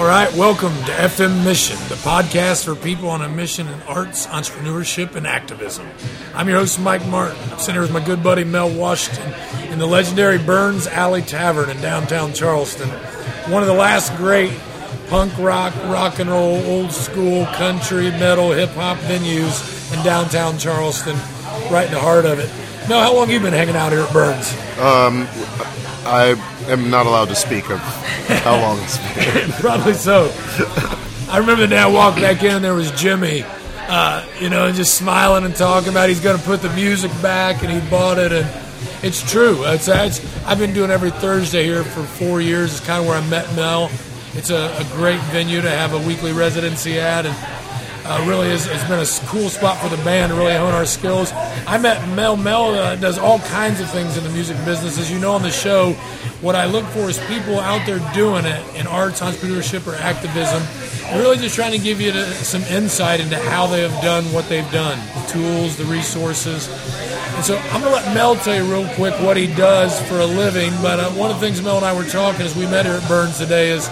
All right, welcome to FM Mission, the podcast for people on a mission in arts, entrepreneurship, and activism. I'm your host, Mike Martin. I'm sitting here with my good buddy Mel Washington in the legendary Burns Alley Tavern in downtown Charleston. One of the last great punk rock, rock and roll, old school, country, metal, hip hop venues in downtown Charleston, right in the heart of it. Mel, how long have you been hanging out here at Burns? Um, I am not allowed to speak of how long it's been. Probably so. I remember the day I walked back in there was Jimmy, uh, you know, just smiling and talking about he's going to put the music back and he bought it. And it's true. It's, it's, I've been doing every Thursday here for four years. It's kind of where I met Mel. It's a, a great venue to have a weekly residency at. And uh, really has, been a cool spot for the band to really hone our skills. I met Mel. Mel uh, does all kinds of things in the music business. As you know on the show, what I look for is people out there doing it in arts, entrepreneurship, or activism. Really just trying to give you some insight into how they have done what they've done, the tools, the resources. And so I'm going to let Mel tell you real quick what he does for a living. But uh, one of the things Mel and I were talking as we met here at Burns today is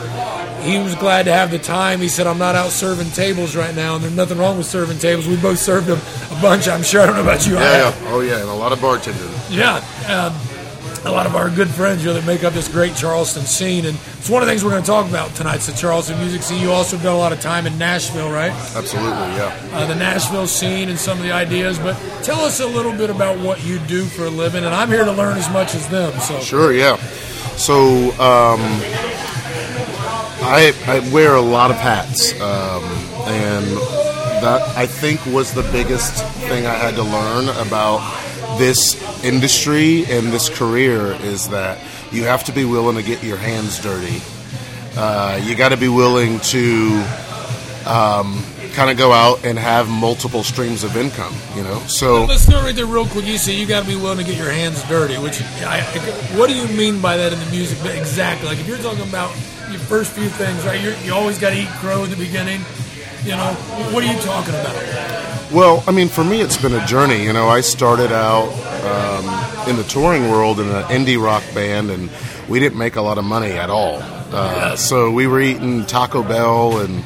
he was glad to have the time. He said, I'm not out serving tables right now, and there's nothing wrong with serving tables. We both served them a bunch, I'm sure. I don't know about you. Yeah, yeah. Oh, yeah, and a lot of bartenders. Yeah. Um, a lot of our good friends here that make up this great Charleston scene. And it's one of the things we're going to talk about tonight's the Charleston music scene. You also done a lot of time in Nashville, right? Absolutely, yeah. Uh, the Nashville scene and some of the ideas. But tell us a little bit about what you do for a living. And I'm here to learn as much as them. So Sure, yeah. So, um, I, I wear a lot of hats, um, and that I think was the biggest thing I had to learn about this industry and this career is that you have to be willing to get your hands dirty. Uh, you got to be willing to kind of go out and have multiple streams of income. You know, so Let's start right there real quick. You say you got to be willing to get your hands dirty. Which, I, what do you mean by that in the music? But exactly, like if you're talking about your first few things, right? You're, you always got to eat crow in the beginning. You know, what are you talking about? Well, I mean, for me, it's been a journey. You know, I started out um, in the touring world in an indie rock band, and we didn't make a lot of money at all. Uh, so we were eating Taco Bell, and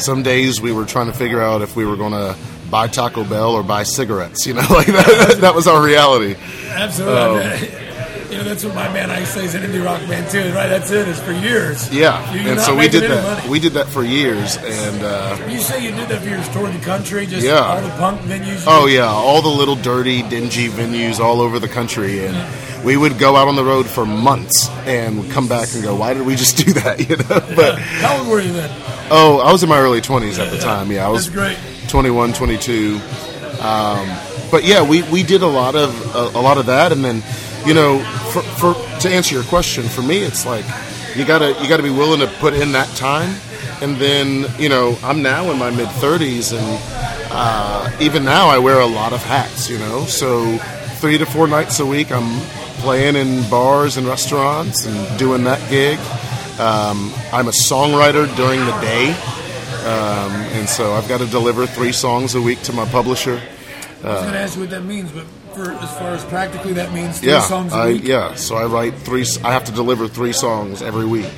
some days we were trying to figure out if we were going to buy Taco Bell or buy cigarettes. You know, like that, that was our reality. Absolutely. you know, that's what my band I say is an indie rock band too, right? That's it. It's for years. Yeah, You're and so we did that. money. We did that for years, and uh, You say you did that for years, toured the country, just Yeah. all the punk venues. Oh yeah, all the little dirty, dingy venues all over the country, and we would go out on the road for months and come back and go, "Why did we just do that?" You know. But How old were you then? oh, I was in my early twenties at the time. Yeah, I was That's great. 21, 22. Um, but yeah, we, we did a lot of a, a lot of that, and then you know, for, for to answer your question, for me, it's like you gotta you gotta be willing to put in that time, and then you know, I'm now in my mid 30s, and uh, even now I wear a lot of hats. You know, so three to four nights a week, I'm playing in bars and restaurants and doing that gig. Um, I'm a songwriter during the day. Um, and so I've got to deliver three songs a week to my publisher. I was going to ask you what that means, but for as far as practically, that means three Yeah, songs a I, week. yeah. So I write three. I have to deliver three songs every week.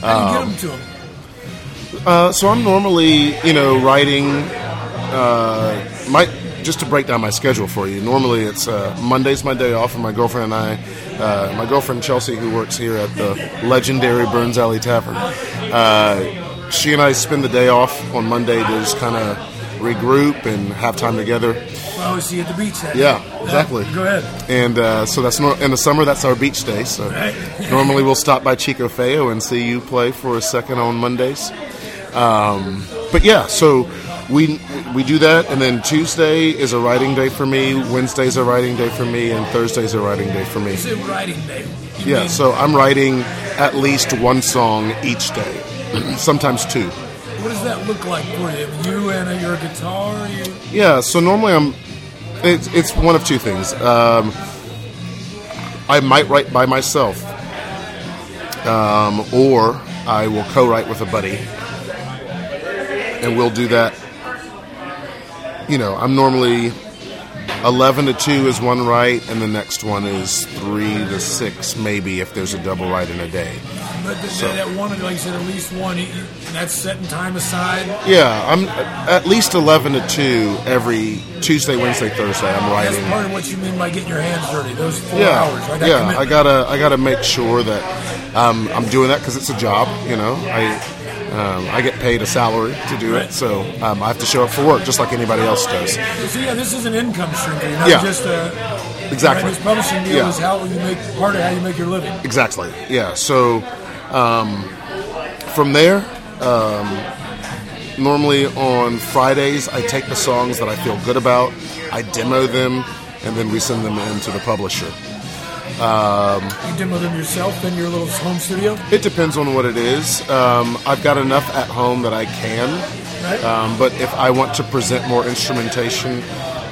How Um, you get them to them? Uh, so I'm normally, you know, writing. Uh, my just to break down my schedule for you. Normally it's uh, Monday's my day off, and my girlfriend and I, uh, my girlfriend Chelsea, who works here at the legendary Burns Alley Tavern. Uh, she and I spend the day off on Monday to just kind of regroup and have time together. Always see you at the beach. That Yeah, day. exactly. Go ahead. And uh, so that's nor- in the summer. That's our beach day. So Right. normally we'll stop by Chico Feo and see you play for a second on Mondays. Um, but yeah, so we we do that, and then Tuesday is a writing day for me. Wednesday's a writing day for me, and Thursday's a writing day for me. You say writing day. You Yeah, mean- so I'm writing at least one song each day, sometimes two. What does that look like for you? You and uh, your guitar? You, Yeah, so normally I'm. It's, it's one of two things. Um, I might write by myself, um, or I will co-write with a buddy, and we'll do that. You know, I'm normally 11 to 2 is one right, and the next one is 3 to 6, maybe, if there's a double right in a day. But th- that one, like you said, at least one, that's setting time aside. Yeah, I'm at least 11 to 2 every Tuesday, Wednesday, Thursday. I'm That's writing. part of what you mean by getting your hands dirty. Those four yeah, hours, right? That yeah. I gotta, I gotta make sure that um, I'm doing that because it's a job. You know, I, um, I get paid a salary to do it, so um, I have to show up for work just like anybody else does. So yeah, this is an income stream for you, not Yeah. just a Exactly. Right, this publishing deal Yeah. is how you make part of how you make your living. Exactly. Yeah. So um, from there, um, normally on Fridays, I take the songs that I feel good about, I demo them, and then we send them in to the publisher. You demo them yourself in your little home studio, It depends on what it is. Um, I've got enough at home that I can, right? um, but if I want to present more instrumentation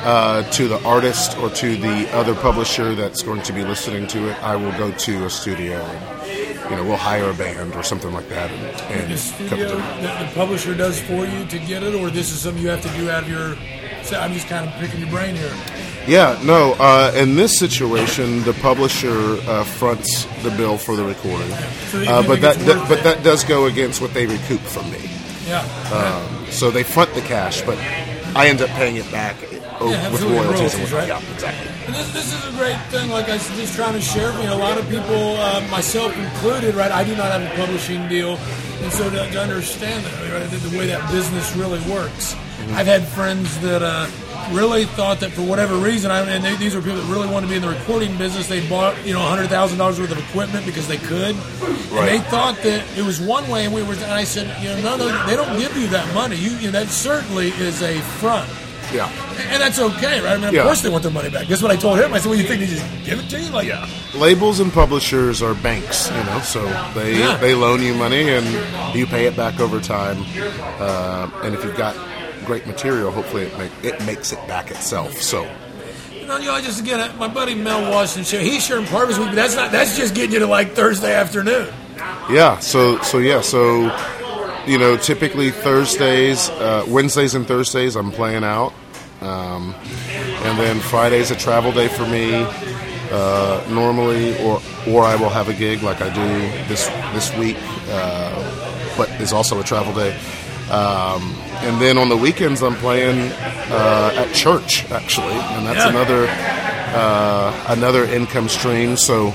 uh, to the artist or to the other publisher that's going to be listening to it, I will go to a studio and you know we'll hire a band or something like that and, and the studio that the publisher does for you to get it, or this is something you have to do out of your. So I'm just kind of picking your brain here. Yeah, no. Uh, in this situation, the publisher uh, fronts the bill for the recording, uh, but that, but that does go against what they recoup from me. Yeah. Um, so they front the cash, but I end up paying it back uh, Yeah, with royalties. royalties, right? Yeah, exactly. And this, this is a great thing. Like I was just trying to share. You know, a lot of people, uh, myself included, right? I do not have a publishing deal, and so to, to understand that, right, the, the way that business really works. Mm-hmm. I've had friends that uh, really thought that for whatever reason, I, and they, these are people that really want to be in the recording business. They bought you know hundred thousand dollars worth of equipment because they could, and they thought that it was one way. And we were, and I said, you know, no, no, they don't give you that money. You, you know, that certainly is a front. Yeah, And that's okay, right? I mean, of Yeah. course they want their money back. Guess what I told him? I said, "Well, you think they just give it to you?" Like, yeah. Labels and publishers are banks, you know, so they Yeah. they loan you money and you pay it back over time. Uh, and if you've got great material, hopefully it make, it makes it back itself. So you know, you know, I just again, my buddy Mel Washington, he's sharing part of his week, but that's not. That's just getting you to like Thursday afternoon. Yeah, so so yeah, so you know, typically Thursdays, uh, Wednesdays and Thursdays, I'm playing out, um, and then Friday's a travel day for me. Uh, normally, or or I will have a gig like I do this this week, uh, but is also a travel day. Um, and then on the weekends, I'm playing uh, at church actually, and that's Yeah. another uh, another income stream. So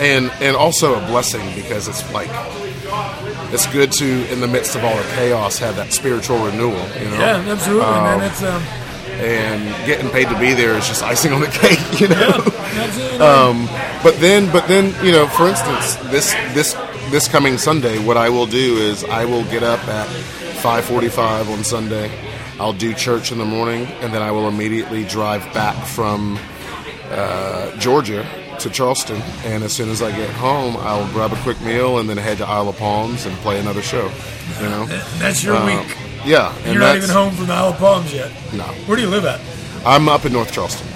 and and also a blessing because it's like it's good to in the midst of all the chaos have that spiritual renewal you know Yeah, absolutely, man. It's um, and getting paid to be there is just icing on the cake you know absolutely. um, but then but then you know for instance this this this coming sunday what i will do is i will get up at 5.45 on sunday i'll do church in the morning and then i will immediately drive back from uh, georgia to charleston and as soon as i get home i'll grab a quick meal and then head to isle of palms and play another show you know that's your Um, week. yeah and You're not even home from the Isle of Palms yet. no Where do you live at? i'm up in north charleston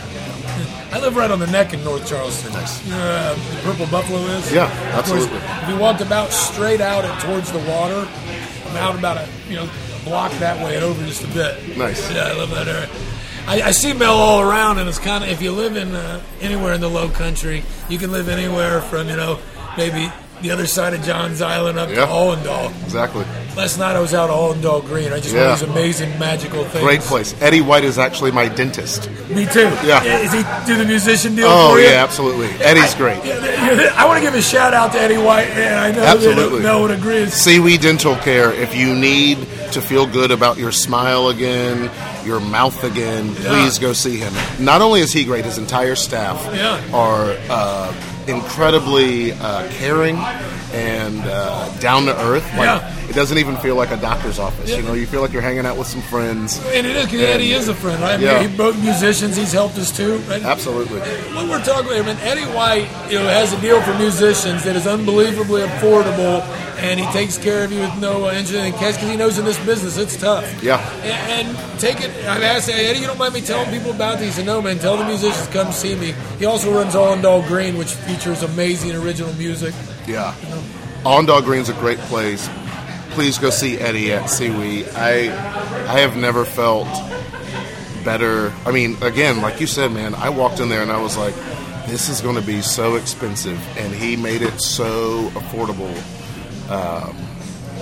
I live right on the neck in North Charleston. Nice. You know where uh, the Purple Buffalo is? Yeah, Of course, absolutely. If you walked about straight out and towards the water, I'm out about a you know a block that way and over just a bit. Nice. Yeah, I love that area. I, I see Mel all around, and it's kind of if you live in uh, anywhere in the Low Country, you can live anywhere from you know maybe the other side of Johns Island up Yeah. to Awendaw. exactly Last night I was out at Awendaw Green. I just Yeah. one these amazing magical things. great place eddie white is actually my dentist Me too. Yeah. Is he do the musician deal Oh for you? yeah, absolutely. Eddie's great. Yeah, I want to give a shout out to Eddie White, and I know Absolutely. that Mel would agree. Sewee Dental Care. If you need to feel good about your smile again, your mouth again, please go see him. Not only is he great, his entire staff Yeah. are uh, incredibly uh, caring and uh, down to earth. Like Yeah. It doesn't even feel like a doctor's office. Yeah. You know, you feel like you're hanging out with some friends. And it is because Eddie is a friend, right? I mean, Yeah. he both musicians. He's helped us too, right? Absolutely. What we're talking about, I mean, Eddie White, you know, has a deal for musicians that is unbelievably affordable, and he takes care of you with no in cash because he knows in this business it's tough. Yeah. And, and take it. I've asked Eddie, you don't mind me telling people about these? He said, no, man. Tell the musicians come see me. He also runs Awendaw Green, which features amazing original music. Yeah. Awendaw Green's a great place. Please go see Eddie at Sewee. I I have never felt better. I mean, again, like you said, man, I walked in there and I was like, this is going to be so expensive, and he made it so affordable. Um,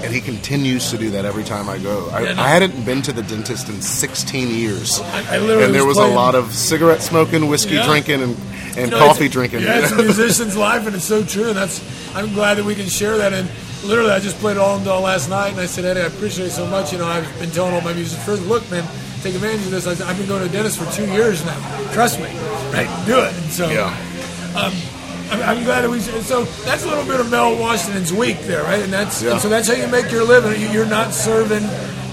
and he continues to do that every time I go. I, Yeah, no. I hadn't been to the dentist in 16 years, I, I literally and there was playing- a lot of cigarette smoking, whiskey Yeah. drinking, and, and You know, coffee drinking. Yeah, it's a musician's life, and it's so true. And that's I'm glad that we can share that. And literally, I just played it Awendaw last night, and I said, Eddie, I appreciate it so much. You know, I've been telling all my music friends, look, man, take advantage of this. I I've been going to a dentist for two years now. Trust me, right? Do it. And so, yeah. I'm, I'm glad that we. So that's a little bit of Mel Washington's week there, right? And that's Yeah. and so that's how you make your living. You- You're not serving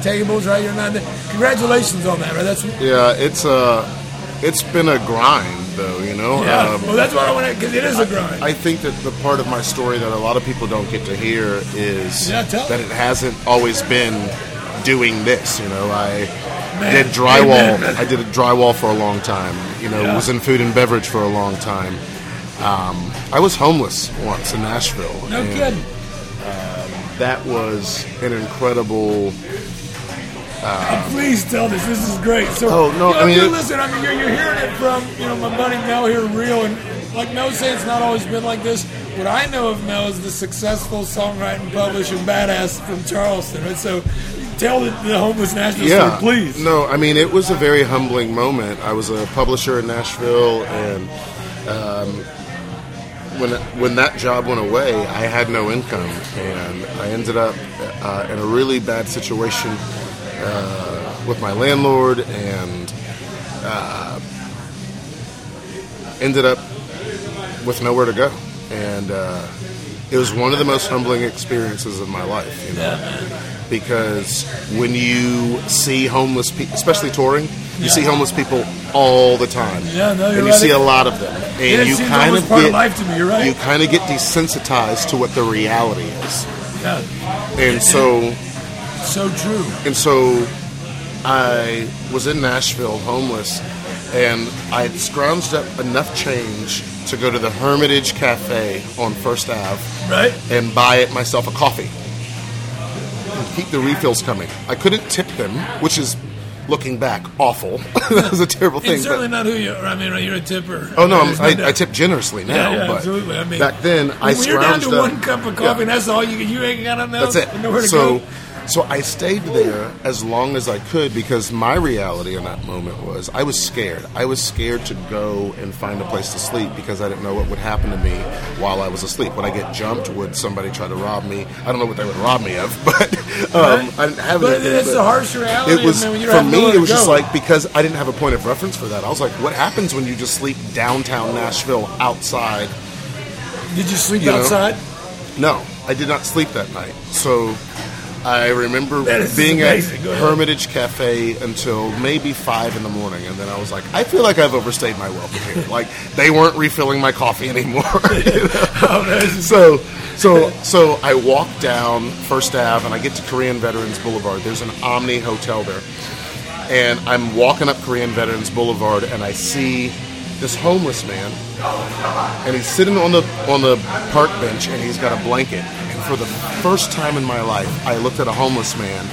tables, right? You're not. Congratulations on that, right? That's Yeah, it's uh, it's been a grind though, you know. yeah. Um, well, that's what I want to because it is a grind. I think that the part of my story that a lot of people don't get to hear is Yeah, that it hasn't always been doing this. You know, I Man, did drywall. amen. I did a drywall for a long time. You know, Yeah. was in food and beverage for a long time. Um, I was homeless once in Nashville. no and kidding. That was an incredible. Please tell this. This is great. So, Oh, no, you know, I mean, it- listen. I mean, you're, you're hearing it from you know my buddy Mel here, real, and like Mel saying it's not always been like this. What I know of Mel is the successful songwriting, publishing badass from Charleston. Right? So, tell the, the homeless Nashville Yeah, story, please. No, I mean it was a very humbling moment. I was a publisher in Nashville, and um, when when that job went away, I had no income, and I ended up uh, in a really bad situation uh, with my landlord, and uh, ended up with nowhere to go, and uh, it was one of the most humbling experiences of my life. You know Yeah, man. because when you see homeless people, especially touring, you see homeless people all the time. Yeah, no, you're and you right. see a lot of them, and it you kind of get life to me, you're right. you kind of get desensitized to what the reality is, Yeah, and so so true. and so I was in Nashville homeless, and I had scrounged up enough change to go to the Hermitage Cafe on First Ave Right? and buy it myself a coffee. And keep the refills coming. I couldn't tip them, which is, looking back, awful. that was a terrible thing. It's certainly but- not who you are. I mean, you're a tipper. oh no, I'm. I, I tip generously now. Yeah, yeah, but absolutely. I mean, back then I when you're down to up. one cup of coffee, Yeah. and that's all you you ain't got enough. That's it. Nowhere to so, go. So I stayed there as long as I could because my reality in that moment was I was scared. I was scared to go and find a place to sleep because I didn't know what would happen to me while I was asleep. Would I get jumped? Would somebody try to rob me? I don't know what they would rob me of, but um, I didn't have But anything, it's the harsh reality. It was for me. It was just like because I didn't have a point of reference for that. I was like, what happens when you just sleep downtown Nashville outside? Did you sleep you know, outside? No, I did not sleep that night. So I remember Man, this is being at amazing. Ahead. Hermitage Cafe until maybe five in the morning, and then I was like, I feel like I've overstayed my welcome here. like they weren't refilling my coffee anymore. you know? Oh, man, this is- So, so, so I walk down First Ave and I get to Korean Veterans Boulevard. There's an Omni Hotel there, and I'm walking up Korean Veterans Boulevard and I see this homeless man, and he's sitting on the on the park bench and he's got a blanket. For the first time in my life, I looked at a homeless man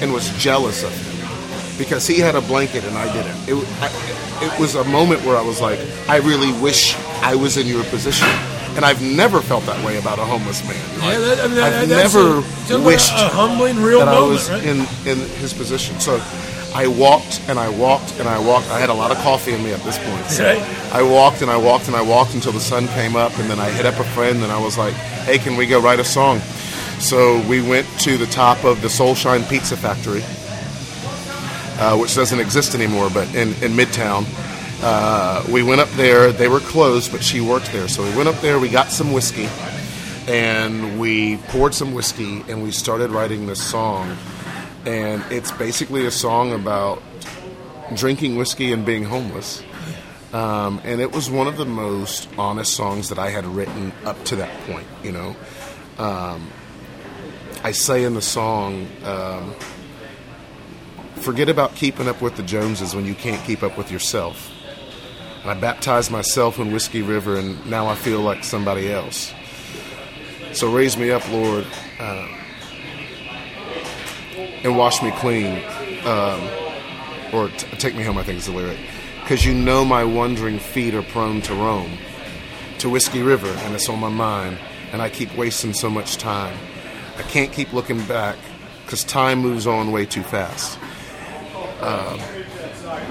and was jealous of him because he had a blanket and I didn't. It, I, it was a moment where I was like, I really wish I was in your position. And I've never felt that way about a homeless man. Yeah, that, I mean, that, I've never a, wished a humbling, real that I was right? in, in his position. So I walked and I walked and I walked. I had a lot of coffee in me at this point. So Right. I walked and I walked and I walked until the sun came up, and then I hit up a friend and I was like, "Hey, can we go write a song?" So we went to the top of the Soulshine Pizza Factory, uh, which doesn't exist anymore, but in, in Midtown. Uh, we went up there. They were closed, but she worked there. So we went up there. We got some whiskey, and we poured some whiskey, and we started writing this song. And it's basically a song about drinking whiskey and being homeless. Um, and it was one of the most honest songs that I had written up to that point. You know, um, I say in the song, um, "Forget about keeping up with the Joneses when you can't keep up with yourself." And I baptized myself in Whiskey River, and now I feel like somebody else. So raise me up, Lord, uh, and wash me clean. Um, or t- "Take Me Home," I think is the lyric. Because you know my wandering feet are prone to roam to Whiskey River, and it's on my mind, and I keep wasting so much time. I can't keep looking back because time moves on way too fast, Um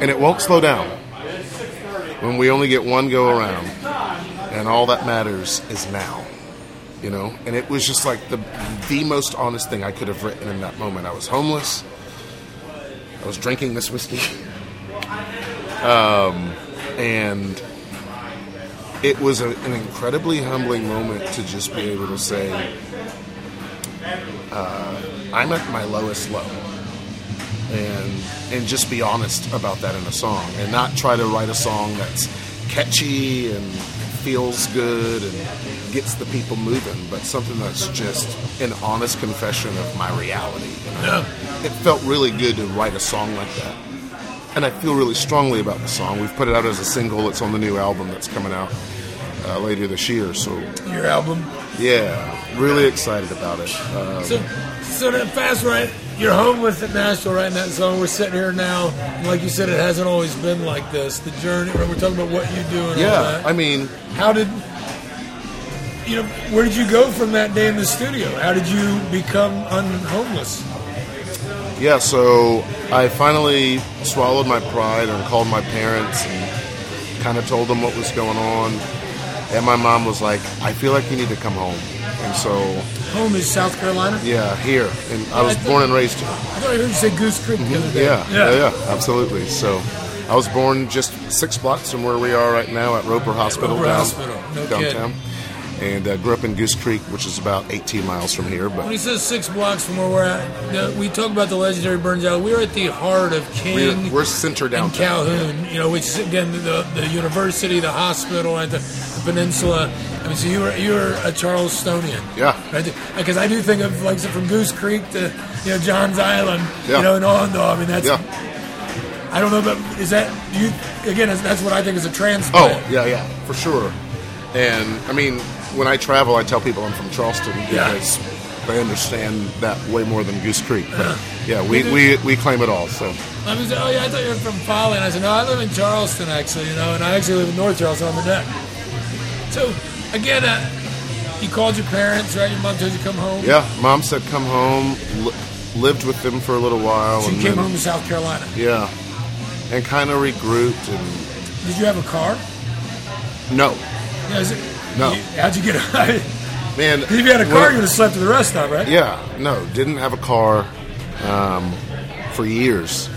and it won't slow down when we only get one go around, and all that matters is now. You know, and it was just like the the most honest thing I could have written in that moment. I was homeless. I was drinking this whiskey, um, and it was a, an incredibly humbling moment to just be able to say, uh, "I'm at my lowest low," and and just be honest about that in a song, and not try to write a song that's catchy and feels good and gets the people moving, but something that's just an honest confession of my reality. you know? It felt really good to write a song like that. And I feel really strongly about the song. We've put it out as a single. It's on the new album that's coming out uh, later this year. So, Your album. yeah, really excited about it. Uh, So, so that fast right, you're homeless at Nashville writing that song. We're sitting here now, like you said, it hasn't always been like this. The journey. We're talking about what you do and all yeah, that. I mean, How did you know? Where did you go from that day in the studio? How did you become unhomeless? Yeah, so I finally swallowed my pride and called my parents and kind of told them what was going on. And my mom was like, I feel like you need to come home. And so, Home is South Carolina. yeah, here. And I was I thought- born and raised here. I thought I heard you say Goose Creek the other mm-hmm. day. Yeah, yeah, yeah, absolutely. So I was born just six blocks from where we are right now at Roper Hospital, Roper down, Hospital, no downtown. And uh, grew up in Goose Creek, which is about 18 miles from here. But When he says six blocks from where we're at, we talk about the legendary Burns Alley. We're at the heart of King we're, we're center downtown. Calhoun. You know, which is again the the university, the hospital, and the, the peninsula. I mean, so you were you were a Charlestonian. Yeah. Right? Because I do think of like so from Goose Creek to you know Johns Island. Yeah. You know, and on though. I mean, that's Yeah. I don't know, but is that you? Again, that's- that's what I think is a trans Oh, yeah, yeah, for sure. And I mean, when I travel, I tell people I'm from Charleston Yeah. because they understand that way more than Goose Creek. But yeah, we, we, we claim it all. So I was, oh yeah, I thought you were from Folly, and I said, no, I live in Charleston actually, you know, and I actually live in North Charleston on the deck. So again, uh, you called your parents, right? Your mom told you to come home. yeah, mom said come home, li- lived with them for a little while, So you and came then, home to South Carolina. yeah, and kind of regrouped. And Did you have a car? no, Yeah, is it, No. how'd you get? if man, If you had a car, well, you would have slept with the rest of, right? Yeah, no, didn't have a car um, for years.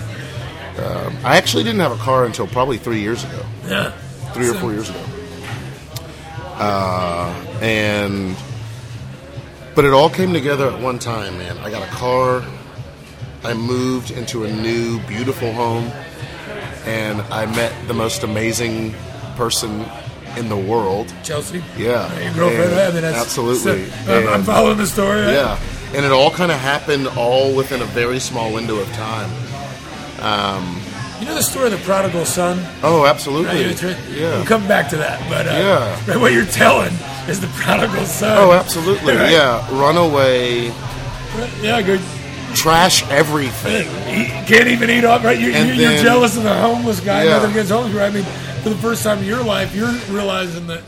Um, I actually didn't have a car until probably three years ago. Yeah. three or four years ago. Uh, and but it all came together at one time, man. I got a car. I moved into a new, beautiful home, and I met the most amazing person in the world. Chelsea. Yeah, Your girlfriend. And- I mean, that's, absolutely. so- I'm, I'm following the story. right? Yeah, and it all kind of happened all within a very small window of time. You know the story of the prodigal son? Oh, absolutely. Right- Yeah. We'll come back to that, but uh, Yeah. right, what you're telling is the prodigal son. Oh, absolutely. Right. Yeah, runaway, Yeah, good. trash everything. He can't even eat up, right? You're, you're, you're jealous of the homeless guy. Yeah. Nothing against homeless, right? I mean, for the first time in your life, you're realizing that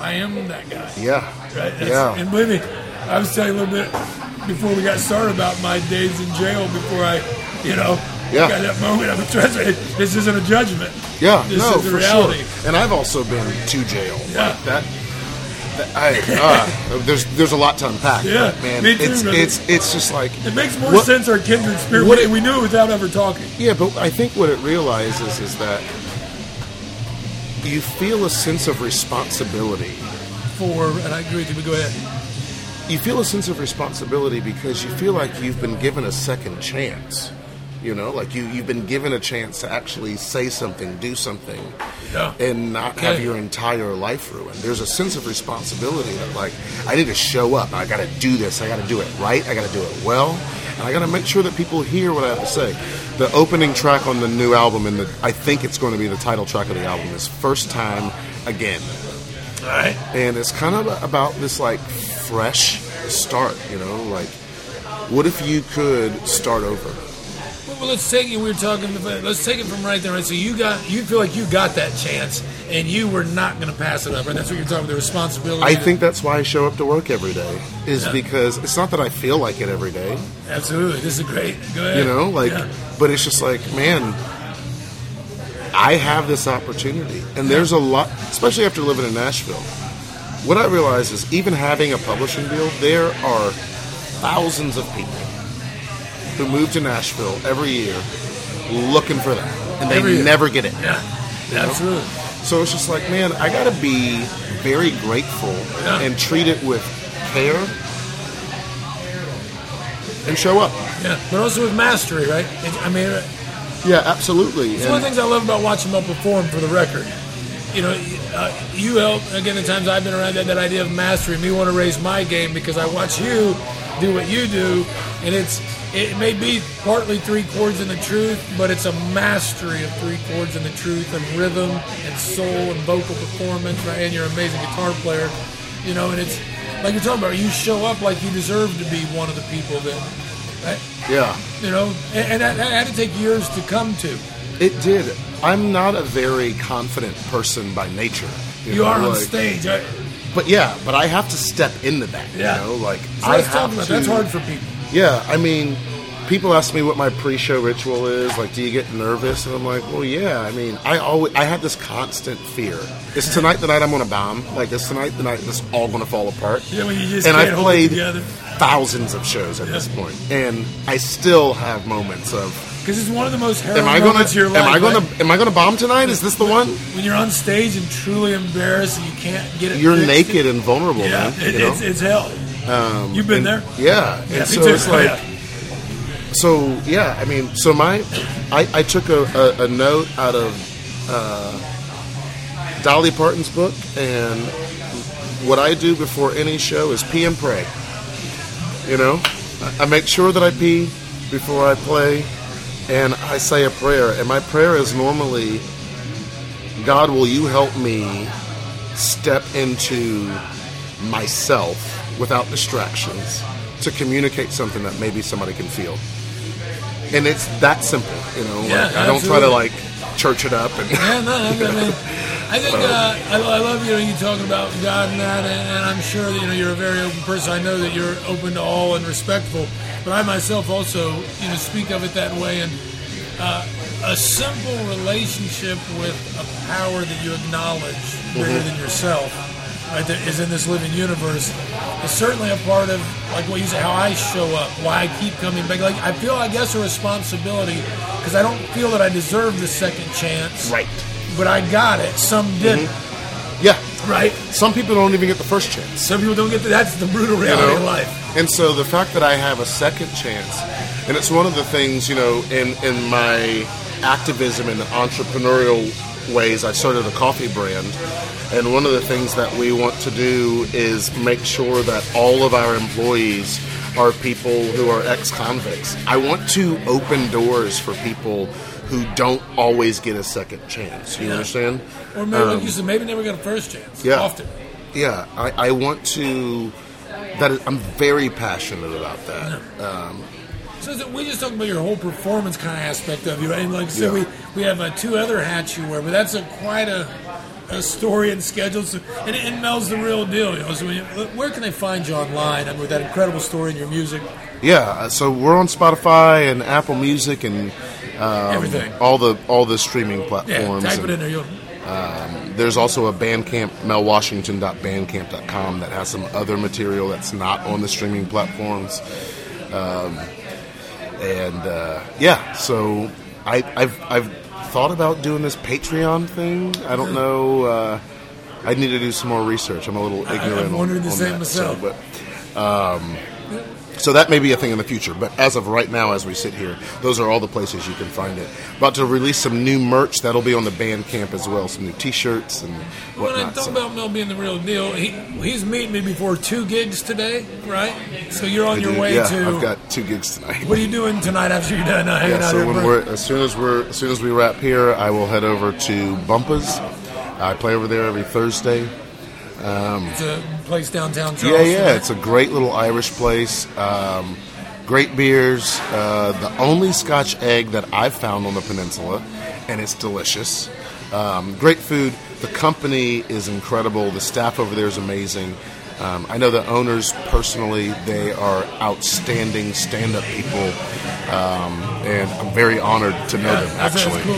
I am that guy. Yeah. Right? That's- Yeah. And believe me, I was telling you a little bit before we got started about my days in jail before I, you know, Yeah. got that moment of a tragedy. This isn't a judgment. Yeah, This no, is the for reality. sure. And I've also been to jail. Yeah. Like that. that- I, uh, there's there's a lot to unpack. Yeah, but, man. me too, it's brother. it's it's just like It makes more what- sense our kindred spirit. what We, it- we knew it without ever talking. Yeah, but I think what it realizes is that you feel a sense of responsibility. For and I agree with you. But go ahead. You feel a sense of responsibility because you feel like you've been given a second chance. You know, like you you've been given a chance to actually say something, do something, Yeah. and not have your entire life ruined. There's a sense of responsibility that, like, I need to show up. I got to do this. I got to do it right. I got to do it well, and I got to make sure that people hear what I have to say. The opening track on the new album, and the, I think it's going to be the title track of the album, is First Time Again," All right. and it's kind of about this like fresh start. You know, like, what if you could start over? Well, let's take it. We were talking. Let's take it from right there. Right. So you got, you feel like you got that chance, and you were not going to pass it up. Right. That's what you're talking. about, The responsibility. I think that's why I show up to work every day. Is Yeah. because it's not that I feel like it every day. absolutely. This is great. Go ahead. You know, like, Yeah. but it's just like, man, I have this opportunity, and there's a lot, especially after living in Nashville. What I realize is, even having a publishing deal, there are thousands of people who move to Nashville every year looking for that, and they Every year. never get it. Yeah. Absolutely. So it's just like, man, I got to be very grateful Yeah. and treat it with care and show up. Yeah. But also with mastery, right? And, I mean, Yeah, absolutely. It's one of the things I love about watching Mel perform for the record. You know, uh, you help, again, the times I've been around that, that idea of mastery, me want to raise my game because I watch you do what you do, and it's it may be partly three chords in the truth, but it's a mastery of three chords in the truth and rhythm and soul and vocal performance, right? And you're an amazing guitar player, you know, and it's like you're talking about, you show up like you deserve to be one of the people that, right? yeah, you know, and, and that, that had to take years to come to. it did. I'm not a very confident person by nature. You know, are on like- stage. I, But yeah, but I have to step into that. Yeah. You know, like so I have to. that's hard for people. Yeah, I mean, people ask me what my pre-show ritual is. Like, do you get nervous? And I'm like, well, yeah. I mean, I always, I have this constant fear. Is tonight the night I'm going to bomb? Like, is tonight the night this all going to fall apart? Yeah, when you just and I've hold it played thousands of shows at this point, and I still have moments of, Because it's one of the most harrowing am I going moments of to, your life. am I going right? to, am I going to bomb tonight? Is this the one? When you're on stage and truly embarrassed and you can't get it. You're fixed. naked and vulnerable, Yeah, man. it, it's, it's hell. You've been there. Yeah, Yeah, and so too. it's like, Yeah. so yeah. I mean, so my, I, I took a, a, a note out of uh, Dolly Parton's book, and what I do before any show is pee and pray. You know, I, I make sure that I pee before I play, and I say a prayer. And my prayer is normally, God, will you help me step into myself without distractions to communicate something that maybe somebody can feel. And it's that simple, you know. Yeah, like, I don't try to like church it up and Yeah, no, I mean, I think uh, I, I love you know you talking about God and that, and, and I'm sure that you know you're a very open person. I know that you're open to all and respectful, but I myself also you know speak of it that way. And uh, a simple relationship with a power that you acknowledge bigger than yourself, right? That is in this living universe is certainly a part of like what you say, how I show up, why I keep coming back. Like I feel, I guess, a responsibility because I don't feel that I deserve the second chance right. But I got it. Some didn't, mm-hmm. Yeah. right? Some people don't even get the first chance. Some people don't get that. That's the brutal you reality know? of life. And so the fact that I have a second chance, and it's one of the things, you know, in, in my activism and entrepreneurial ways, I started a coffee brand. And one of the things that we want to do is make sure that all of our employees are people who are ex convicts. I want to open doors for people who don't always get a second chance. You Yeah. understand? Or maybe, like you said, maybe never got a first chance. Yeah. Often. Yeah, I, I want to. That is, I'm very passionate about that. Um, So is we just talked about your whole performance kind of aspect of you, right? And like I said, Yeah. we, we have uh, two other hats you wear, but that's a quite a, a story and schedule. So, and, and Mel's the real deal. You know, so when you, where can they find you online? I mean, with that incredible story in your music, yeah, so we're on Spotify and Apple Music and um, Everything. all the all the streaming yeah, platforms. type it in there. You'll, There's also a Bandcamp, melwashington.bandcamp.com, that has some other material that's not on the streaming platforms. Um, and uh, yeah, so I, I've I've thought about doing this Patreon thing. I don't know. Uh, I need to do some more research. I'm a little I- ignorant. I've wondered on, the on same that, myself. So, but, um, so that may be a thing in the future. But as of right now, as we sit here, those are all the places you can find it. About to release some new merch that'll be on the Bandcamp as well. Some new T-shirts and when I whatnot. talk so- about Mel being the real deal, he, he's meeting me before two gigs today, right? So you're on I your do- way yeah, to. I've got two gigs tonight. What are you doing tonight after you're done uh, hanging Yeah, out so when we're as soon as we're as soon as we wrap here, I will head over to Bumpa's. I play over there every Thursday. It's a place downtown Yeah, yeah, it's a great little Irish place. Um, great beers. Uh, the only Scotch egg that I've found on the peninsula, and it's delicious. Um, great food. The company is incredible. The staff over there is amazing. Um, I know the owners personally; they are outstanding stand-up people, um, and I'm very honored to know them. That's- that's Actually, cool,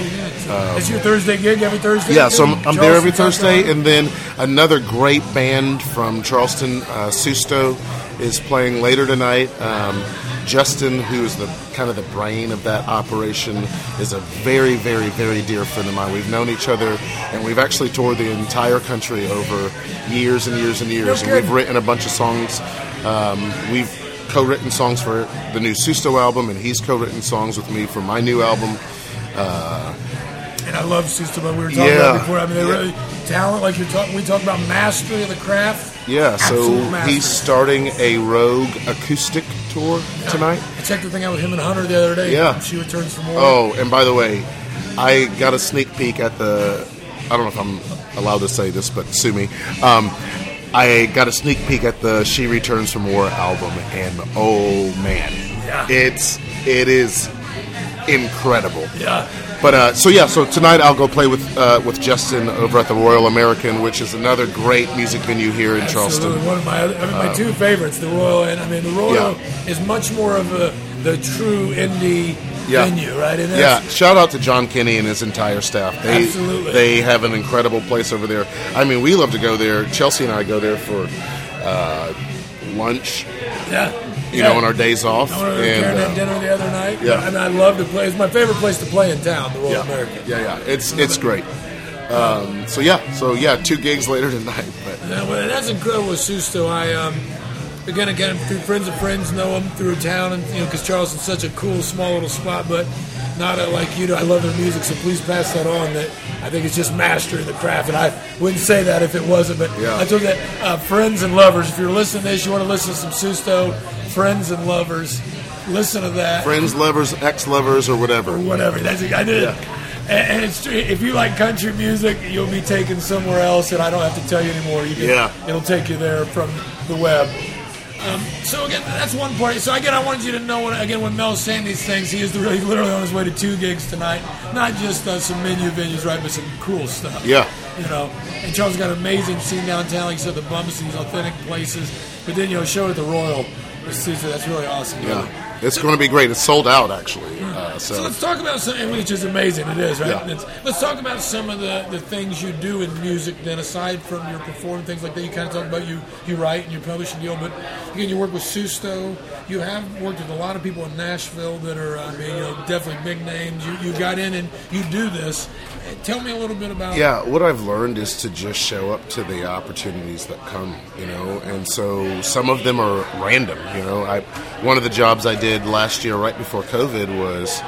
yeah. It's your Thursday gig every Thursday. yeah, so I'm, I'm there every Thursday, and then another great band from Charleston, uh, Susto, is playing later tonight. Justin, who is the kind of the brain of that operation, is a very, very, very dear friend of mine. We've known each other, and we've actually toured the entire country over years and years and years. and we've written a bunch of songs. Um, we've co-written songs for the new Susto album, and he's co-written songs with me for my new album. And I love Susto. but we were talking Yeah. about before. I mean, they Yeah. really talent. Like you're talking, we talk about mastery of the craft. Yeah, so Absolute he's starting a Rogue acoustic tour tonight. I checked the thing out with him and Hunter the other day. Yeah. she returns from war. Oh, and by the way, I got a sneak peek at the. I don't know if I'm allowed to say this, but sue me. Um, I got a sneak peek at the She Returns from War album, and oh man, Yeah. it's it is incredible. yeah. But uh, so yeah, so tonight I'll go play with uh, with Justin over at the Royal American, which is another great music venue here in Charleston. One of my, other, I mean, my two favorites, the Royal, and I mean, the Royal Uh, Yeah. is much more of a the true indie Yeah. venue, right? And Yeah, shout out to John Kenny and his entire staff. They Absolutely. they have an incredible place over there. I mean, we love to go there. Chelsea and I go there for uh, lunch, yeah. You Yeah. know, on our days off. I went to And, uh, dinner the other night. yeah. and I love to play. It's my favorite place to play in town, the Royal yeah, American. yeah, yeah. It's it's great. Um, so yeah, so yeah, two gigs later tonight. But Yeah, well, that's incredible with Susto. I um, again, again, through friends of friends, know him through town, and you know, because Charleston's such a cool, small little spot, but not uh, like you do. I love their music, so please pass that on. That I think it's just mastering the craft, and I wouldn't say that if it wasn't. But Yeah. I told that uh, friends and lovers. If you're listening to this, you want to listen to some Susto, friends and lovers. Listen to that friends, lovers, ex-lovers, or whatever. whatever. That's I did. Yeah. And, and it's true. If you like country music, you'll be taken somewhere else, and I don't have to tell you anymore. You can, Yeah. it'll take you there from the web. Um, so again, that's one part. So again, I wanted you to know when, again when Mel's saying these things, he is really literally on his way to two gigs tonight. Not just uh, some menu venues, right, but some cool stuff. Yeah. You know, and Charles got an amazing scene downtown, like you said, the bumps, these authentic places. But then you know, show at the Royal, that's really awesome. Yeah, it's going to be great. It's sold out actually. Uh, So so let's talk about something which is amazing. It is right. Yeah. Let's talk about some of the, the things you do in music. Then, aside from your performing things like that, you kind of talk about you you write and you publish and deal. But again, you work with Susto. You have worked with a lot of people in Nashville that are, I mean, you know, definitely big names. You you got in and you do this. Tell me a little bit about. Yeah, what I've learned is to just show up to the opportunities that come, you know, and so some of them are random, you know. I one of the jobs I did last year, right before COVID, was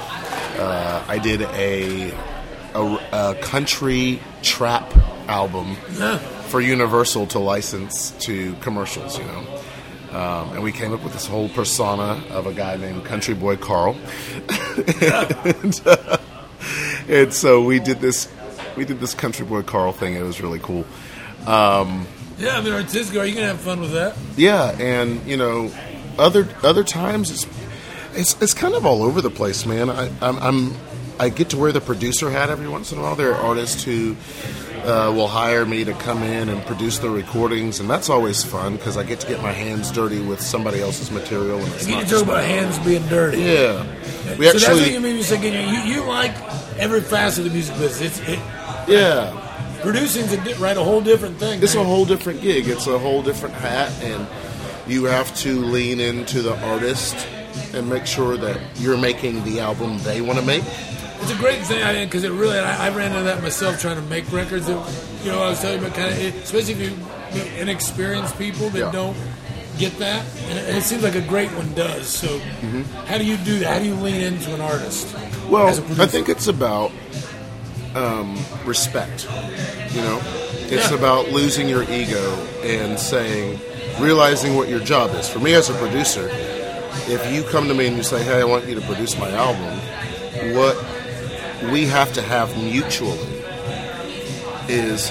uh, I did a, a a country trap album Yeah. for Universal to license to commercials, you know. Um, and we came up with this whole persona of a guy named Country Boy Carl. and, uh, and so we did this we did this Country Boy Carl thing. It was really cool. Yeah, I mean, artistic. You gonna have fun with that. Yeah, and you know, other other times it's it's, it's kind of all over the place, man. I, I'm, I'm I get to wear the producer hat every once in a while. There are artists who uh, will hire me to come in and produce the recordings, and that's always fun because I get to get my hands dirty with somebody else's material. And it's You not talk about my- hands being dirty. Yeah, we so that's what you mean. You say you, you like every facet of the music business. It's, it, yeah. producing's a di- right a whole different thing. It's a whole different gig. It's a whole different hat, and you have to lean into the artist and make sure that you're making the album they want to make. It's a great thing I because it really. I, I ran into that myself trying to make records. That, you know, I was telling you about kind of, especially if you inexperienced people that Yeah. don't get that, and it, and it seems like a great one does. So, how do you do that? How do you lean into an artist? Well, as a producer? I think it's about um, respect. You know, it's Yeah. about losing your ego and saying, realizing what your job is. For me as a producer, if you come to me and you say, "Hey, I want you to produce my album," what we have to have mutually is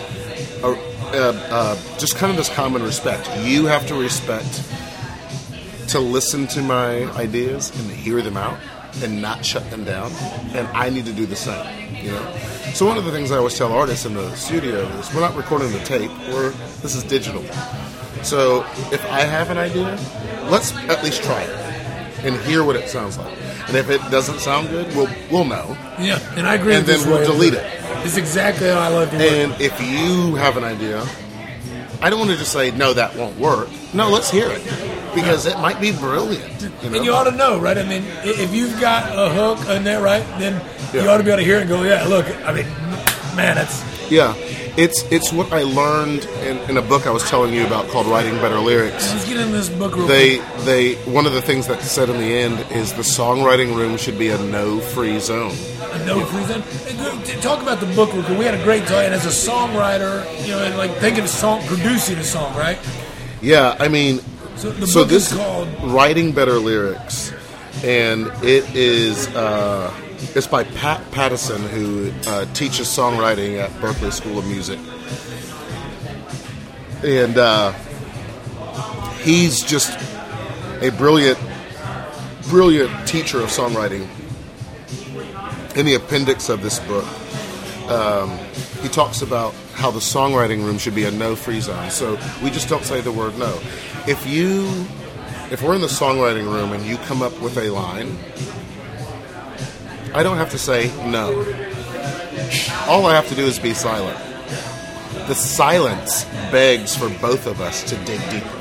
a, uh, uh, just kind of this common respect. You have to respect to listen to my ideas and hear them out and not shut them down. And I need to do the same, you know? So one of the things I always tell artists in the studio is we're not recording the tape, we're, this is digital. So if I have an idea, let's at least try it and hear what it sounds like. And if it doesn't sound good, we'll, we'll know. Yeah, and I agree. And then we'll way delete it. It's exactly how I love to work. And if you have an idea, I don't want to just say, no, that won't work. No, let's hear it. Because it might be brilliant. You know? And you ought to know, right? I mean, if you've got a hook in there, right, then you ought to be able to hear it and go, yeah, look, I mean, man, that's Yeah. It's it's what I learned in, in a book I was telling you about called Writing Better Lyrics. let's get in this book real They quick. they one of the things that said in the end is the songwriting room should be a no free zone. A no free zone. Hey, go- t- Talk about the book. We had a great time, and as a songwriter, you know, and like thinking of song, producing a song, right? Yeah, I mean, So the so this is called writing better lyrics, and it is uh, it's by Pat Pattison, who uh, teaches songwriting at Berklee School of Music, and uh, he's just a brilliant, brilliant teacher of songwriting. In the appendix of this book, um, he talks about how the songwriting room should be a no free zone. So we just don't say the word no. If you, if we're in the songwriting room and you come up with a line, I don't have to say no. All I have to do is be silent. The silence begs for both of us to dig deeper.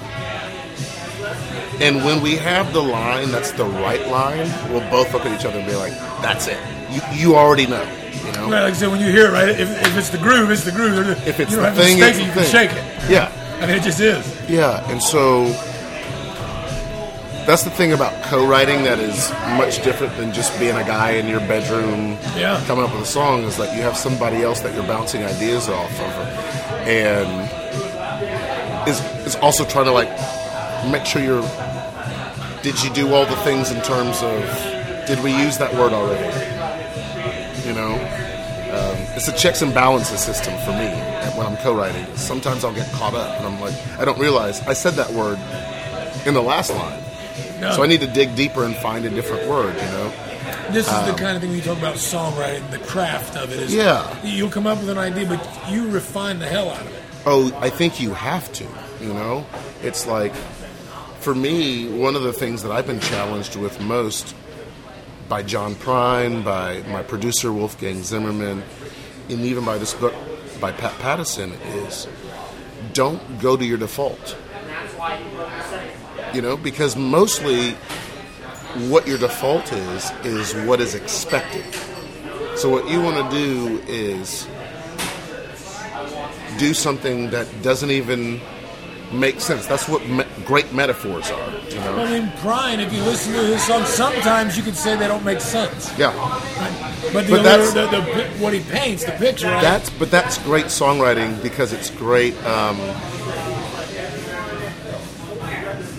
And when we have the line that's the right line, we'll both look at each other and be like, "That's it. You, you already know." You know. right. Like I said, when you hear it, right, if, if it's the groove, it's the groove. If it's you the don't have thing, to the it, you can shake it. Yeah. I mean, it just is. Yeah, and so that's the thing about co-writing that is much different than just being a guy in your bedroom Yeah. coming up with a song is that you have somebody else that you're bouncing ideas off of and is is also trying to like make sure you're did you do all the things in terms of did we use that word already you know um, it's a checks and balances system for me when I'm co-writing. Sometimes I'll get caught up and I'm like, I don't realize I said that word in the last line, No, so I need to dig deeper and find a different word. You know? This is the um, kind of thing we talk about songwriting, the craft of it. Is Yeah. You'll come up with an idea, but you refine the hell out of it. Oh, I think you have to. You know, it's like for me, one of the things that I've been challenged with most by John Prine, by my producer Wolfgang Zimmerman, and even by this book by Pat Pattison is don't go to your default. You know, because mostly what your default is is what is expected. So what you want to do is do something that doesn't even make sense. That's what me- great metaphors are. You know? I mean, Brian, if you listen to his songs, sometimes you could say they don't make sense. Yeah, Right? But, the, But that's- the, the, what he paints, the picture, right? that's but that's great songwriting because it's great. Um,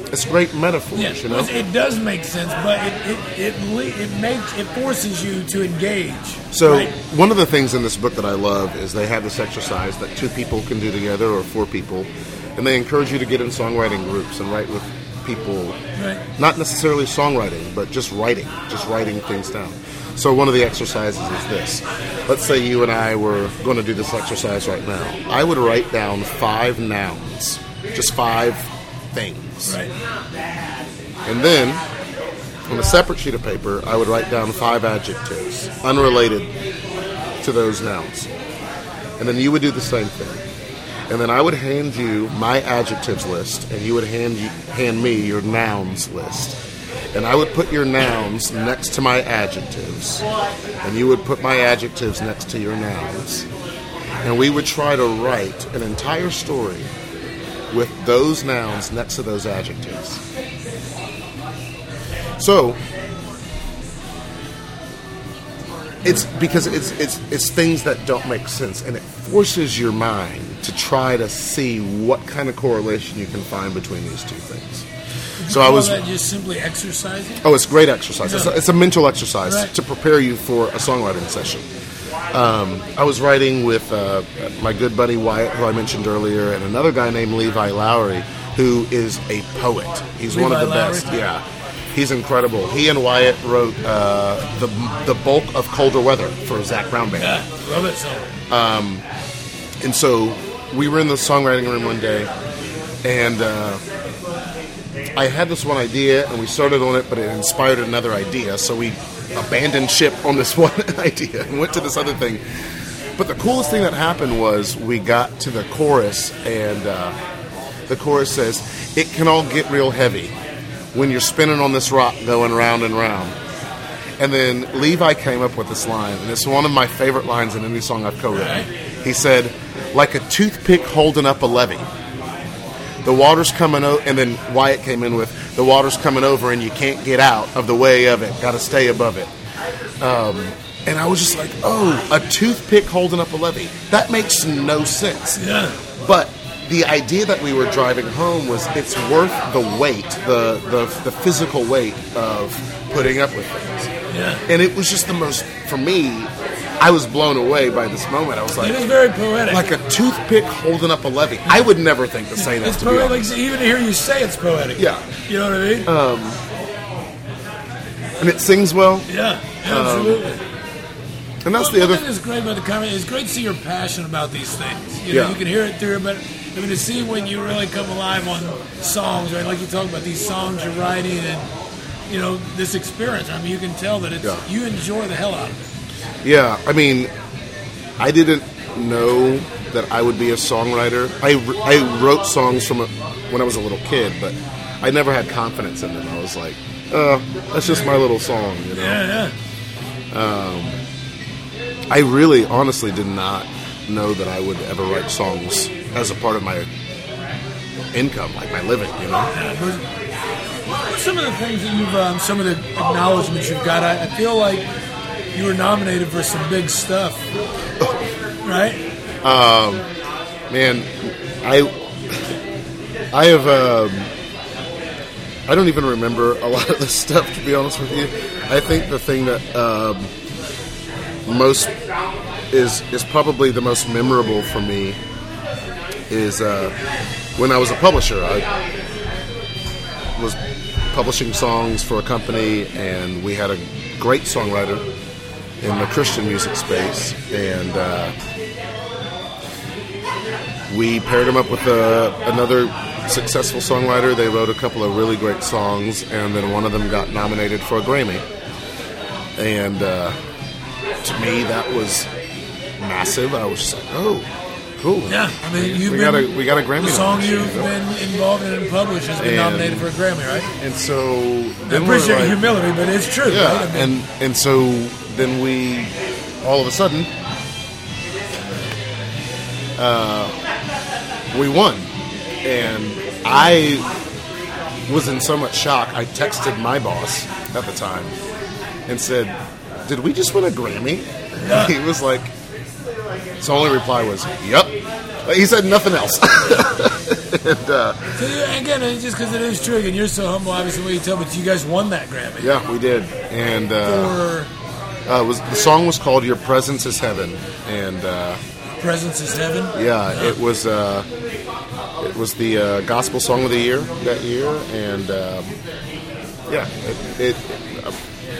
it's great metaphors. yeah, You know. it does make sense, but it it it, it makes it forces you to engage. So right? one of the things in this book that I love is they have this exercise that two people can do together or four people, and they encourage you to get in songwriting groups and write with people. Right. Not necessarily songwriting, but just writing, just writing things down. So one of the exercises is this. Let's say you and I were going to do this exercise right now. I would write down five nouns, just five things. Right. And then, on a separate sheet of paper, I would write down five adjectives unrelated to those nouns. And then you would do the same thing. And then I would hand you my adjectives list, and you would hand you, hand me your nouns list. And I would put your nouns next to my adjectives, and you would put my adjectives next to your nouns. And we would try to write an entire story with those nouns next to those adjectives. So it's because it's it's it's things that don't make sense, and it forces your mind to try to see what kind of correlation you can find between these two things. So I was that just simply exercising. oh, it's great exercise. It's, a, it's a mental exercise Right. to prepare you for a songwriting session. Um, I was writing with uh, my good buddy Wyatt, who I mentioned earlier, and another guy named Levi Lowrey, who is a poet. He's one of the Lowrey? best. Yeah, he's incredible. He and Wyatt wrote uh, the the bulk of Colder Weather for Zac Brown Band. Yeah, love it song. And so we were in the songwriting room one day, and uh, I had this one idea, and we started on it, but it inspired another idea. So we abandoned ship on this one idea and went to this other thing. But the coolest thing that happened was we got to the chorus, and uh, the chorus says, "It can all get real heavy when you're spinning on this rock, going round and round." And then Levi came up with this line, and it's one of my favorite lines in any song I've co-written. He said, "Like a toothpick holding up a levee, the water's coming over." And then Wyatt came in with, "The water's coming over, and you can't get out of the way of it. Got to stay above it." Um, and I was just like, "Oh, a toothpick holding up a levee? That makes no sense." Yeah. But the idea that we were driving home was it's worth the weight, the the, the physical weight of putting up with things. Yeah. And it was just the most for me. I was blown away by this moment. I was like, it is very poetic. like a toothpick holding up a levee. I would never think to say that. it's To be poetic. honest. Even to hear you say it's poetic. Yeah. You know what I mean? Um, and it sings well. yeah. Um, absolutely. And that's Well, the other. thing that's great about the comment. It's great to see your passion about these things. You know, Yeah. you can hear it through, but I mean, to see when you really come alive on songs, right? Like you talk about these songs you're writing, and you know this experience. I mean, you can tell that it's Yeah. you enjoy the hell out of it. Yeah, I mean, I didn't know that I would be a songwriter. I, I wrote songs from a, when I was a little kid, but I never had confidence in them. I was like, uh, that's just my little song, you know. Yeah, yeah. Um, I really, honestly, did not know that I would ever write songs as a part of my income, like my living, you know. Yeah, What are some of the things that you've, um, some of the acknowledgments you've got? I, I feel like you were nominated for some big stuff, right? Um, Man, I I have um, I don't even remember a lot of this stuff to be honest with you. I think the thing that um, most is is probably the most memorable for me is uh, when I was a publisher. I was publishing songs for a company, and we had a great songwriter in the Christian music space, and. Uh, we paired him up with uh, another successful songwriter. They wrote a couple of really great songs, and then one of them got nominated for a Grammy. And uh, to me, that was massive. I was just like, "Oh, cool! Yeah, I mean, you've we been, got a we got a Grammy." The song you've been involved in and published has been And- nominated for a Grammy, right? and so I appreciate like, your humility, but it's true. Yeah, right? I mean, and and so then we all of a sudden uh, we won, and I was in so much shock. I texted my boss at the time and said, "Did we just win a Grammy?" he was like, his only reply was, "Yep." He said nothing else. and uh, so again, just because it is true. and you're so humble, obviously, what you tell, but you guys won that Grammy. yeah, we did. And uh, uh, was the song was called "Your Presence Is Heaven," and uh, Presence is Heaven. yeah, it was uh, it was the uh, gospel song of the year that year, and um, yeah, it, it.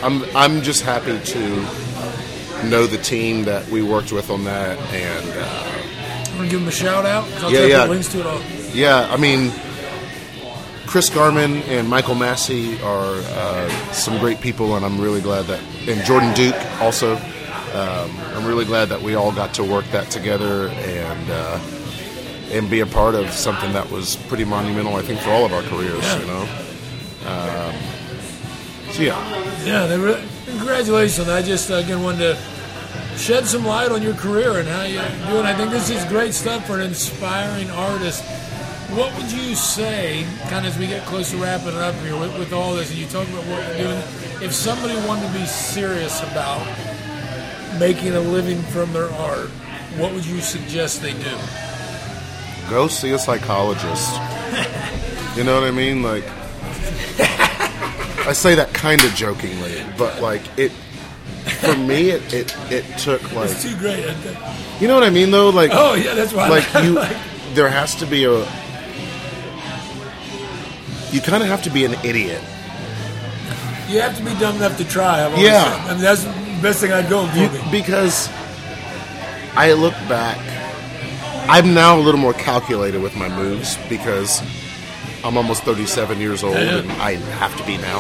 I'm I'm just happy to know the team that we worked with on that, and uh, I'm going to give them a shout out. I'll Yeah, yeah. links to it all. yeah, I mean. Chris Garman and Michael Massey are uh, some great people, and I'm really glad that, and Jordan Duke also. Um, I'm really glad that we all got to work that together and uh, and be a part of something that was pretty monumental, I think, for all of our careers. Yeah. You know. Um, so yeah, Yeah, they really, congratulations. I just, again, wanted to shed some light on your career and how you're doing. I think this is great stuff for an inspiring artist. What would you say, kind of as we get close to wrapping it up here with, with all this, and you talk about what you're doing, if somebody wanted to be serious about making a living from their art, what would you suggest they do? go see a psychologist. you know what I mean? Like, I say that kind of jokingly, but like it. For me, it, it, it took like It's too great. You know what I mean though. Like Oh yeah, that's why. like you like- there has to be a you kind of have to be an idiot. You have to be dumb enough to try. I've Yeah. said. I mean, that's the best thing I'd go for. Because I look back, I'm now a little more calculated with my moves because I'm almost 37 years old Yeah. and I have to be now.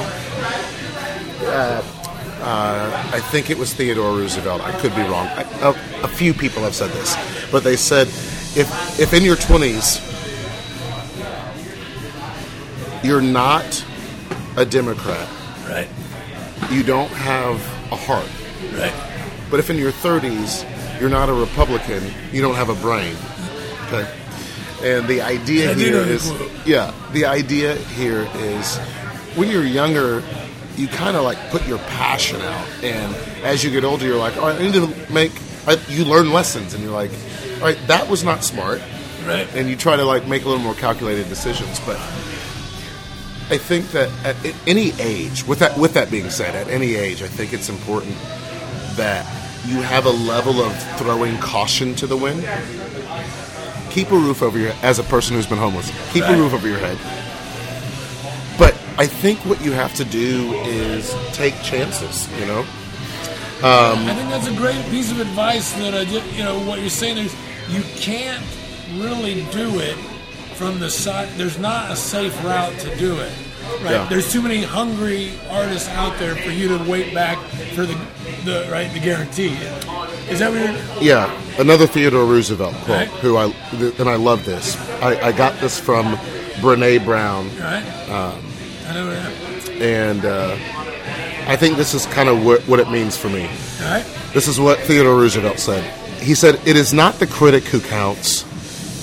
Uh, uh, I think it was Theodore Roosevelt. I could be wrong. I, a, a few people have said this, but they said if if in your 20s you're not a Democrat, right, you don't have a heart. right. But if in your 30s you're not a Republican, you don't have a brain. Okay. And the idea do here is, yeah, the idea here is when you're younger, you kind of like put your passion out, and as you get older, you're like, all right, I need to make. I, you learn lessons, and you're like, all right, that was not smart, Right. and you try to like make a little more calculated decisions. But I think that at any age, with that with that being said, at any age, I think it's important that you have a level of throwing caution to the wind. Keep a roof over your as a person who's been homeless. Keep a roof over your head. But I think what you have to do is take chances. You know, um, I think that's a great piece of advice. That I just, you know, what you're saying is you can't really do it from the side. There's not a safe route to do it. Right. Yeah. There's too many hungry artists out there for you to wait back for the, the right the guarantee. Is that what you're? Yeah, another Theodore Roosevelt quote. Right. Who I and I love this. I, I got this from Brene Brown, Right. I know. That. and uh, I think this is kind of what, what it means for me. All right. This is what Theodore Roosevelt said. He said, "It is not the critic who counts,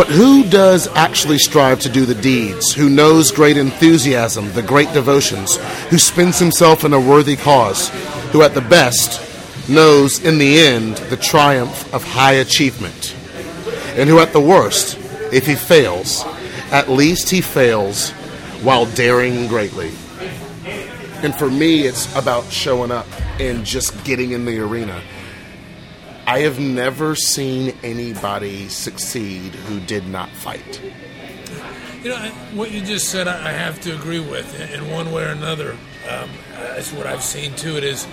But who does actually strive to do the deeds, who knows great enthusiasm, the great devotions, who spends himself in a worthy cause, who at the best knows in the end the triumph of high achievement? and who at the worst, if he fails, at least he fails while daring greatly. And for me, it's about showing up and just getting in the arena. I have never seen anybody succeed who did not fight. You know, I- what you just said, I I have to agree with in one way or another. Um, that's what I've seen too. It is,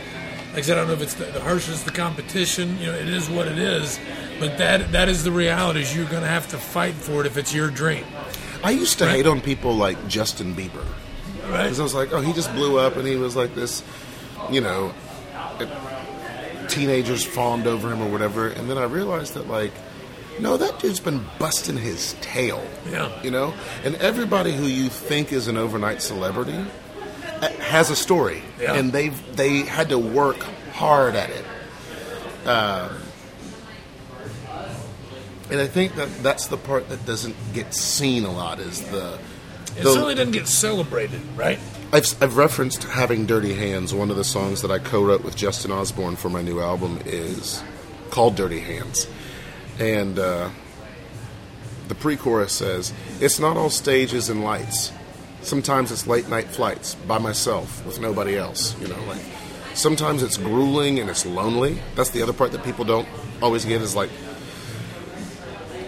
like I said, I don't know if it's the, the harshness, the competition. You know, it is what it is. But that that is the reality. Is you're going to have to fight for it if it's your dream, I used to hate on people like Justin Bieber. right? Because I was like, oh, he just blew up and he was like this, you know, it- teenagers fawned over him or whatever. And then I realized that, like, no, that dude's been busting his tail. Yeah. You know? And everybody who you think is an overnight celebrity uh, has a story. Yeah. And they've, they had to work hard at it. Um, and I think that that's the part that doesn't get seen a lot is the. It the- certainly doesn't get celebrated, right? I've, I've referenced having dirty hands. One of the songs that I co-wrote with Justin Osborne for my new album is called "Dirty Hands," and uh, the pre-chorus says, "It's not all stages and lights. Sometimes it's late night flights by myself with nobody else. You know, like sometimes it's grueling and it's lonely. That's the other part that people don't always get is like."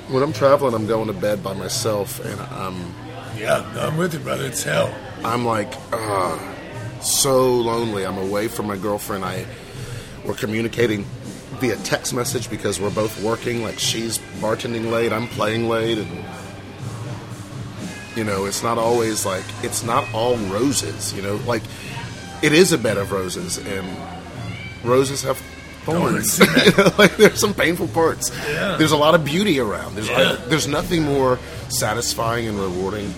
When I'm traveling, I'm going to bed by myself, and I'm Yeah, I'm with you, brother. It's hell. I'm like, uh, so lonely. I'm away from my girlfriend. I we're communicating via text message because we're both working. Like she's bartending late, I'm playing late, and you know, it's not always like it's not all roses. You know, like it is a bed of roses, and roses have thorns. Thorns. you know, like there's some painful parts. Yeah. There's a lot of beauty around. There's Yeah. there's nothing more satisfying and rewarding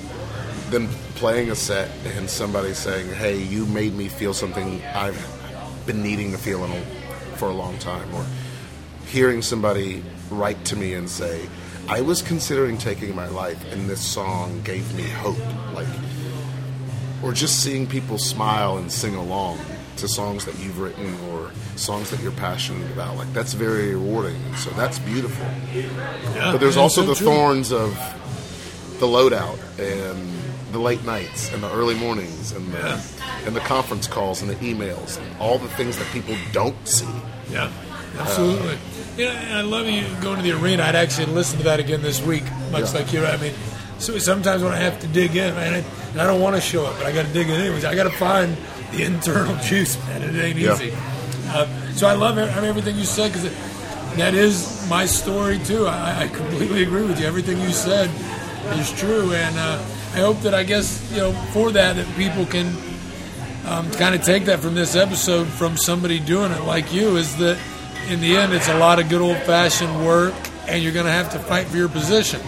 than playing a set and somebody saying, "Hey, you made me feel something I've been needing to feel in a, for a long time," or hearing somebody write to me and say, "I was considering taking my life, and this song gave me hope." Like, or just seeing people smile and sing along. to songs that you've written or songs that you're passionate about. Like that's very rewarding, and so that's beautiful. Yeah, But there's also so the thorns of the loadout and the late nights and the early mornings and the Yeah. and the conference calls and the emails and all the things that people don't see. Yeah, absolutely. you know, and I love you going to the arena. I'd actually listen to that again this week, much Yeah. like you. I mean, so sometimes when I have to dig in, man, I, and I don't want to show up, but I got to dig in anyways. I got to find the internal juice, man. It ain't Yeah. easy. Uh, so I love ev- everything you said because that is my story too. I, I completely agree with you. Everything you said is true, and uh, I hope that I guess you know for that that people can um, kind of take that from this episode from somebody doing it like you is that in the end it's a lot of good old fashioned work and you're going to have to fight for your position.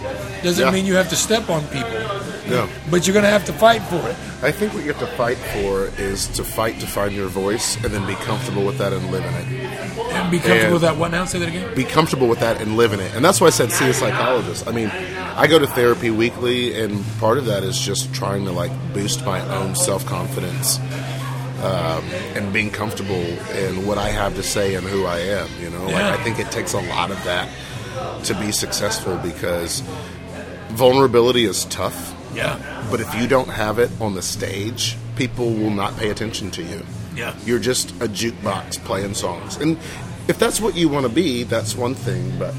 Doesn't Yeah. mean you have to step on people, No. but you're going to have to fight for it. I think what you have to fight for is to fight to find your voice and then be comfortable with that and live in it. And be comfortable And- with that. What now? Say that again. Be comfortable with that and live in it. And that's why I said see a psychologist. I mean, I go to therapy weekly and part of that is just trying to like boost my own self confidence. Um, and being comfortable in what I have to say and who I am, you know, Yeah. like I think it takes a lot of that to be successful because vulnerability is tough. Yeah. But if you don't have it on the stage, people will not pay attention to you. Yeah. You're just a jukebox playing songs. And if that's what you want to be, that's one thing. But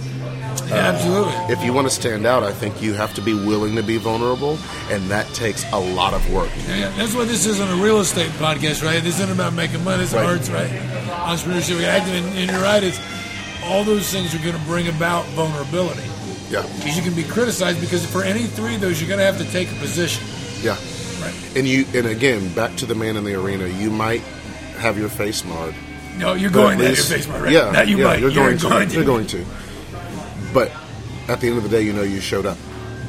Yeah, uh, absolutely. if you want to stand out, I think you have to be willing to be vulnerable, and that takes a lot of work. Yeah, yeah. That's why this isn't a real estate podcast, right? This isn't about making money. It's Right. arts, right? Entrepreneurship, acting, and, and you're right. It's all those things are going to bring about vulnerability Yeah, because you can be criticized. Because for any three of those, you're going to have to take a position, yeah. right? And you, and again, back to the man in the arena, you might have your face marred. No, you're going to least- your face, right? Yeah, Not you yeah, might. You're, going, to. going to. You're going to. But at the end of the day, you know you showed up.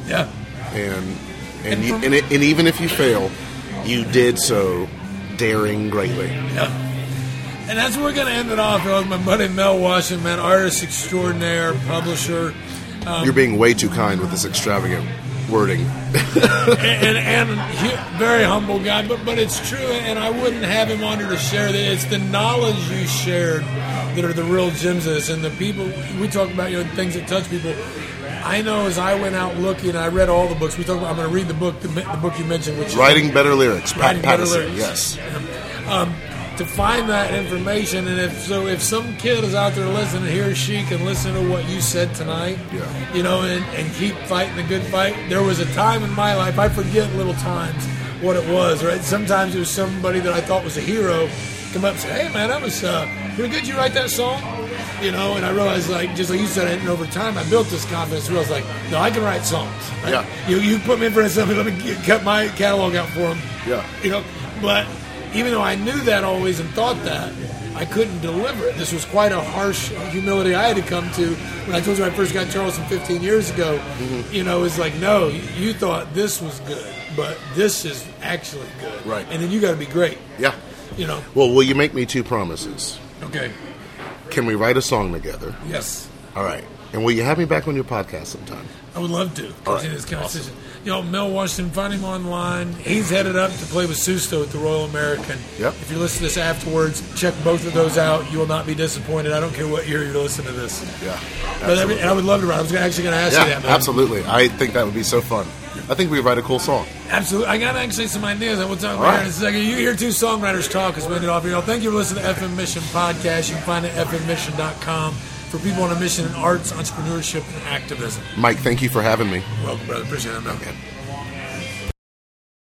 Yeah. and and And you, and, it, and even if you fail, you did so daring greatly. Yeah. And that's where we're going to end it off. It was my buddy Mel Washington, man, artist extraordinaire, publisher, Um, You're being way too kind with this extravagant wording. and, and, and very humble guy. But but it's true, and I wouldn't have him on here to share that. It's the knowledge you shared that are the real gems of this, and the people we talk about, you know, things that touch people. I know as I went out looking, I read all the books. We talk about. I'm going to read the book, the, the book you mentioned, which is Writing better lyrics. Pat Writing better Patterson. lyrics. Yes. um, to find that information. And if so, if some kid is out there listening, he or she can listen to what you said tonight, Yeah. you know, and, and keep fighting the good fight. There was a time in my life, I forget little times what it was, right? Sometimes it was somebody that I thought was a hero come up and say, hey, man, that was uh, pretty good. You write that song? You know, and I realized, like, just like you said, and over time, I built this confidence. Where I was like, no, I can write songs. right? Yeah. You, you put me in front of somebody, let me cut my catalog out for them. Yeah. You know, but even though I knew that always and thought that, I couldn't deliver it. This was quite a harsh humility I had to come to when I told you I first got Charleston 15 years ago. Mm-hmm. You know, it's like, no, you thought this was good, but this is actually good. Right. And then you got to be great. Yeah. You know. Well, will you make me two promises? Okay. Can we write a song together? Yes. All right. And will you have me back on your podcast sometime? I would love to. All right. Continue this conversation. You know, Mel Washington, find him online. He's headed up to play with Susto at the Royal American. Yep. If you listen to this afterwards, check both of those out. You will not be disappointed. I don't care what year you listen to this. Yeah. But every, and I would love to write. I was actually going to ask you that. man. absolutely. I think that would be so fun. I think we'd write a cool song. Absolutely. I got actually some ideas. I will talk about right. it in a second. You hear two songwriters talk as we end it off here. Thank you for listening to FM Mission Podcast. You can find it at fmmission.com for people on a mission in arts, entrepreneurship, and activism. Mike, thank you for having me. Welcome, brother. Appreciate it. man.